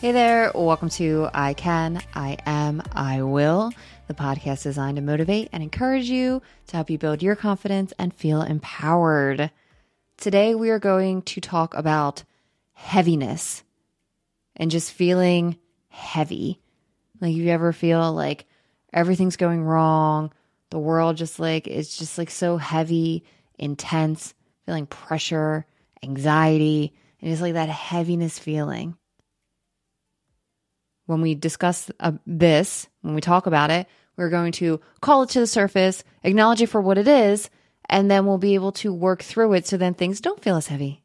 Hey there, welcome to I Can, I Am, I Will, the podcast designed to motivate and encourage you to help you build your confidence and feel empowered. Today, we are going to talk about heaviness and just feeling heavy. Like, if you ever feel like everything's going wrong, the world just like, it's just like so heavy, intense, feeling pressure, anxiety, and it's like that heaviness feeling when we discuss uh, this, when we talk about it, we're going to call it to the surface, acknowledge it for what it is, and then we'll be able to work through it so then things don't feel as heavy.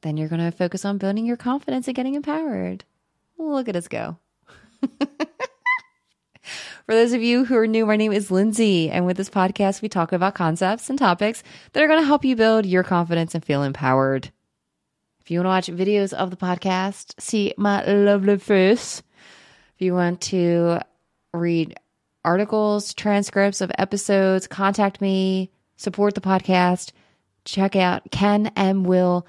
Then you're going to focus on building your confidence and getting empowered. Look at us go. For those of you who are new, my name is Lindsay, and with this podcast, we talk about concepts and topics that are going to help you build your confidence and feel empowered. If you want to watch videos of the podcast, see my lovely face. If you want to read articles, transcripts of episodes, contact me, support the podcast, check out canmwill.com.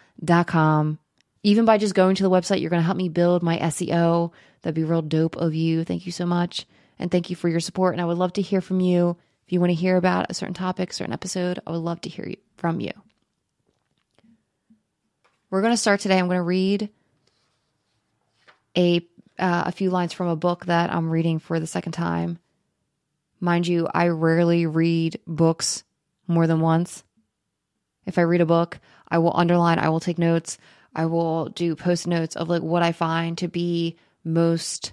Even by just going to the website, you're going to help me build my SEO. That'd be real dope of you. Thank you so much. And thank you for your support. And I would love to hear from you. If you want to hear about a certain topic, certain episode, I would love to hear from you. We're going to start today. I'm going to read a uh, a few lines from a book that I'm reading for the second time. Mind you, I rarely read books more than once. If I read a book, I will underline, I will take notes, I will do post notes of like what I find to be most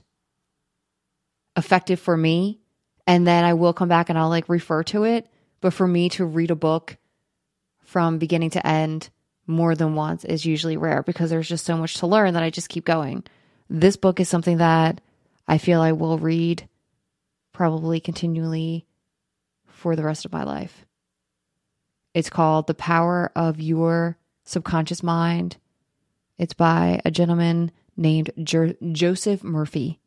effective for me. And then I will come back and I'll like refer to it. But for me to read a book from beginning to end more than once is usually rare because there's just so much to learn that I just keep going. This book is something that I feel I will read probably continually for the rest of my life. It's called The Power of Your Subconscious Mind. It's by a gentleman named jo- Joseph Murphy.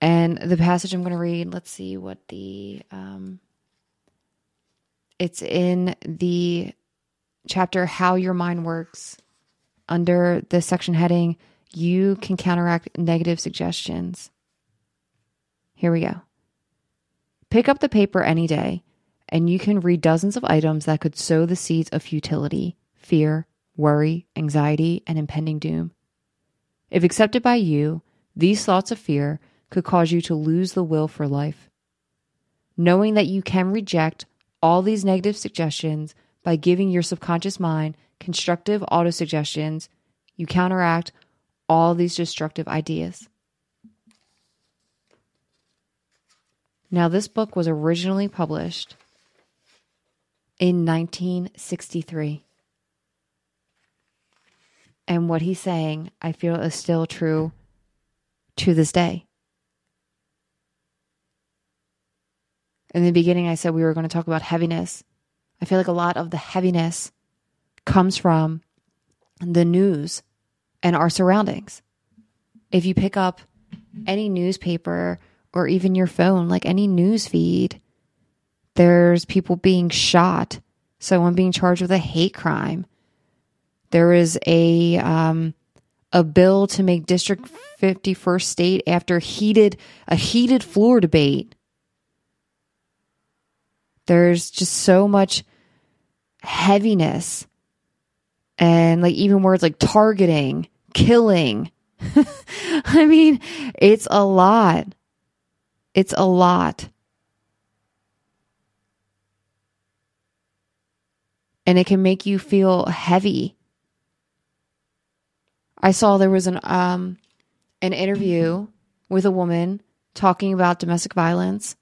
And the passage I'm going to read, let's see what the um it's in the chapter How Your Mind Works under the section heading You Can Counteract Negative Suggestions. Here we go. Pick up the paper any day, and you can read dozens of items that could sow the seeds of futility, fear, worry, anxiety, and impending doom. If accepted by you, these thoughts of fear could cause you to lose the will for life. Knowing that you can reject all these negative suggestions by giving your subconscious mind constructive autosuggestions, you counteract all these destructive ideas. Now, this book was originally published in 1963. And what he's saying, I feel, is still true to this day. In the beginning, I said we were going to talk about heaviness. I feel like a lot of the heaviness comes from the news and our surroundings. If you pick up any newspaper or even your phone, like any news feed, there's people being shot, someone being charged with a hate crime. There is a um, a bill to make District 51st state after heated a heated floor debate there's just so much heaviness and like even words like targeting, killing. I mean, it's a lot. It's a lot. And it can make you feel heavy. I saw there was an um an interview with a woman talking about domestic violence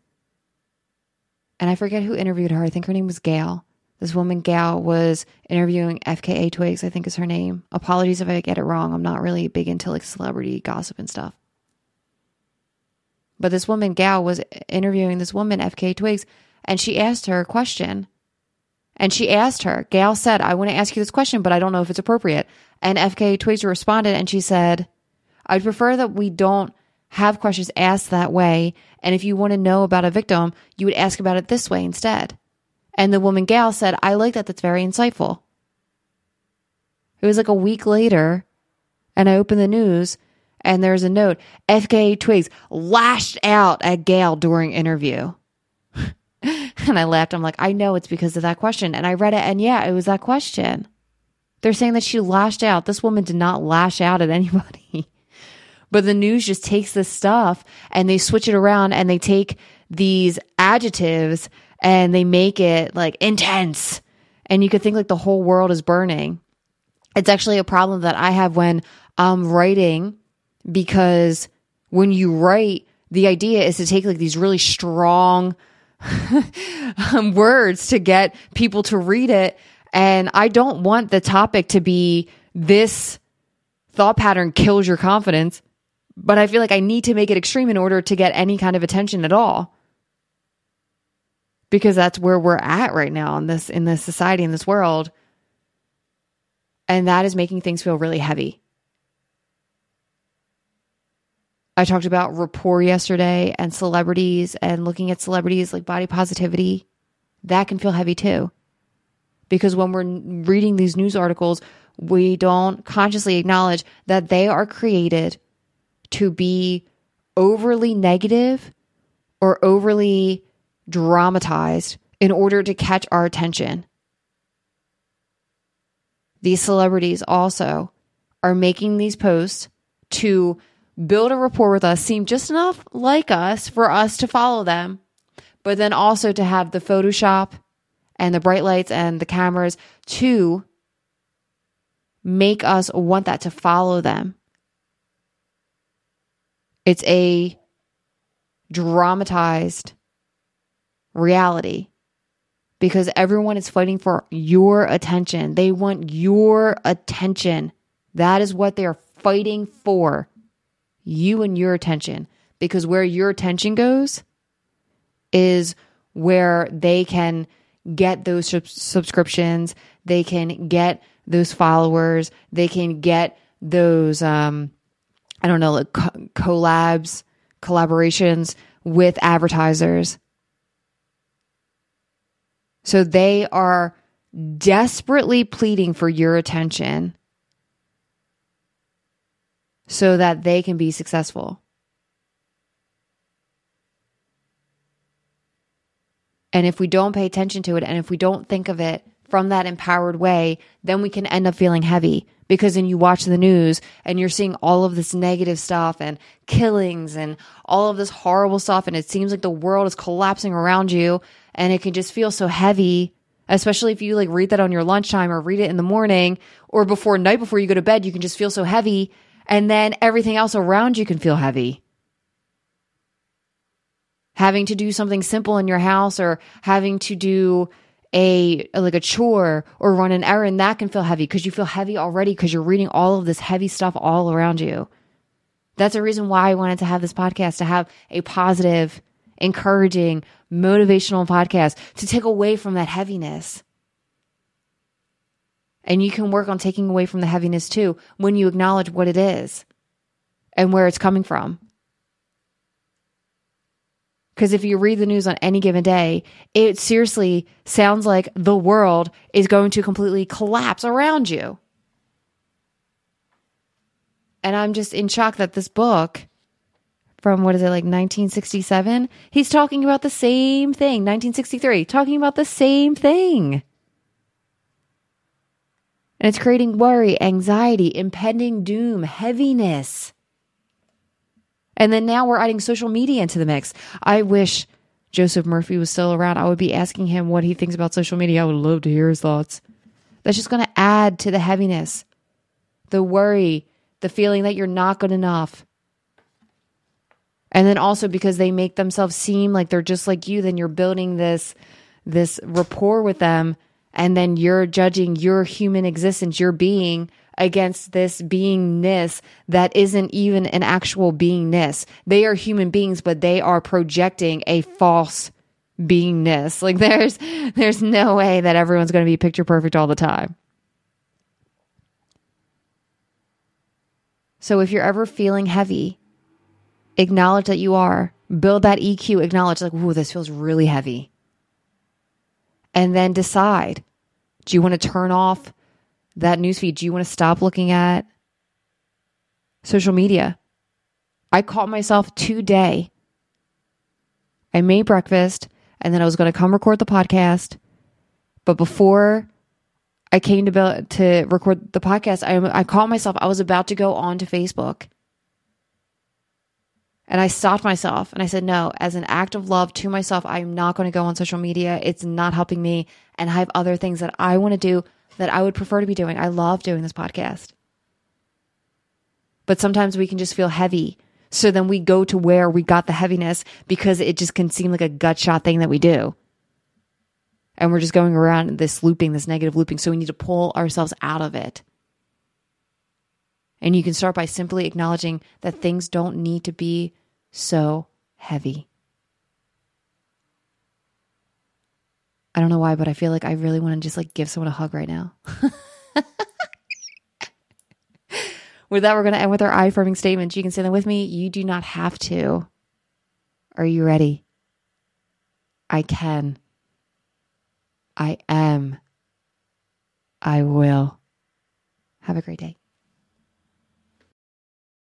and I forget who interviewed her. I think her name was Gail. This woman, Gail, was interviewing FKA Twigs, I think is her name. Apologies if I get it wrong. I'm not really big into like celebrity gossip and stuff. But this woman, Gal, was interviewing this woman, FKA Twigs, and she asked her a question. And she asked her, Gail said, I want to ask you this question, but I don't know if it's appropriate. And FKA Twigs responded and she said, I'd prefer that we don't have questions asked that way. And if you want to know about a victim, you would ask about it this way instead. And the woman Gail said, I like that. That's very insightful. It was like a week later, and I opened the news, and there's a note FKA Twigs lashed out at Gail during interview. and I laughed. I'm like, I know it's because of that question. And I read it, and yeah, it was that question. They're saying that she lashed out. This woman did not lash out at anybody. but the news just takes this stuff and they switch it around and they take these adjectives and they make it like intense. And you could think like the whole world is burning. It's actually a problem that I have when I'm writing because when you write, the idea is to take like these really strong um, words to get people to read it. And I don't want the topic to be this thought pattern kills your confidence, but I feel like I need to make it extreme in order to get any kind of attention at all. Because that's where we're at right now in this in this society in this world. And that is making things feel really heavy. I talked about rapport yesterday and celebrities and looking at celebrities like body positivity. That can feel heavy too. Because when we're reading these news articles, we don't consciously acknowledge that they are created to be overly negative or overly dramatized in order to catch our attention. These celebrities also are making these posts to build a rapport with us, seem just enough like us for us to follow them, but then also to have the Photoshop and the bright lights and the cameras to make us want that to follow them. It's a dramatized reality because everyone is fighting for your attention. They want your attention. That is what they're fighting for you and your attention because where your attention goes is where they can get those sub- subscriptions, they can get those followers, they can get those um I don't know, like co- collabs, collaborations with advertisers. So they are desperately pleading for your attention so that they can be successful. And if we don't pay attention to it and if we don't think of it from that empowered way, then we can end up feeling heavy because then you watch the news and you're seeing all of this negative stuff and killings and all of this horrible stuff. And it seems like the world is collapsing around you and it can just feel so heavy, especially if you like read that on your lunchtime or read it in the morning or before night before you go to bed, you can just feel so heavy and then everything else around you can feel heavy. Having to do something simple in your house or having to do a like a chore or run an errand that can feel heavy because you feel heavy already because you're reading all of this heavy stuff all around you. That's a reason why I wanted to have this podcast to have a positive, encouraging, motivational podcast to take away from that heaviness. And you can work on taking away from the heaviness too when you acknowledge what it is and where it's coming from. Because if you read the news on any given day, it seriously sounds like the world is going to completely collapse around you. And I'm just in shock that this book from what is it, like 1967, he's talking about the same thing. 1963, talking about the same thing. And it's creating worry, anxiety, impending doom, heaviness. And then now we're adding social media into the mix. I wish Joseph Murphy was still around. I would be asking him what he thinks about social media. I would love to hear his thoughts. That's just going to add to the heaviness, the worry, the feeling that you're not good enough. And then also because they make themselves seem like they're just like you, then you're building this this rapport with them and then you're judging your human existence, your being against this beingness that isn't even an actual beingness. They are human beings, but they are projecting a false beingness. Like there's there's no way that everyone's going to be picture perfect all the time. So if you're ever feeling heavy, acknowledge that you are. Build that EQ, acknowledge like, "Ooh, this feels really heavy." and then decide do you want to turn off that newsfeed? Do you want to stop looking at social media? I caught myself today. I made breakfast and then I was going to come record the podcast. But before I came to be, to record the podcast, I, I caught myself. I was about to go on to Facebook. And I stopped myself and I said, no, as an act of love to myself, I'm not going to go on social media. It's not helping me. And I have other things that I want to do that I would prefer to be doing. I love doing this podcast. But sometimes we can just feel heavy. So then we go to where we got the heaviness because it just can seem like a gut shot thing that we do. And we're just going around this looping, this negative looping. So we need to pull ourselves out of it. And you can start by simply acknowledging that things don't need to be so heavy. I don't know why, but I feel like I really want to just like give someone a hug right now. with that, we're going to end with our I affirming statements. You can say them with me. You do not have to. Are you ready? I can. I am. I will. Have a great day.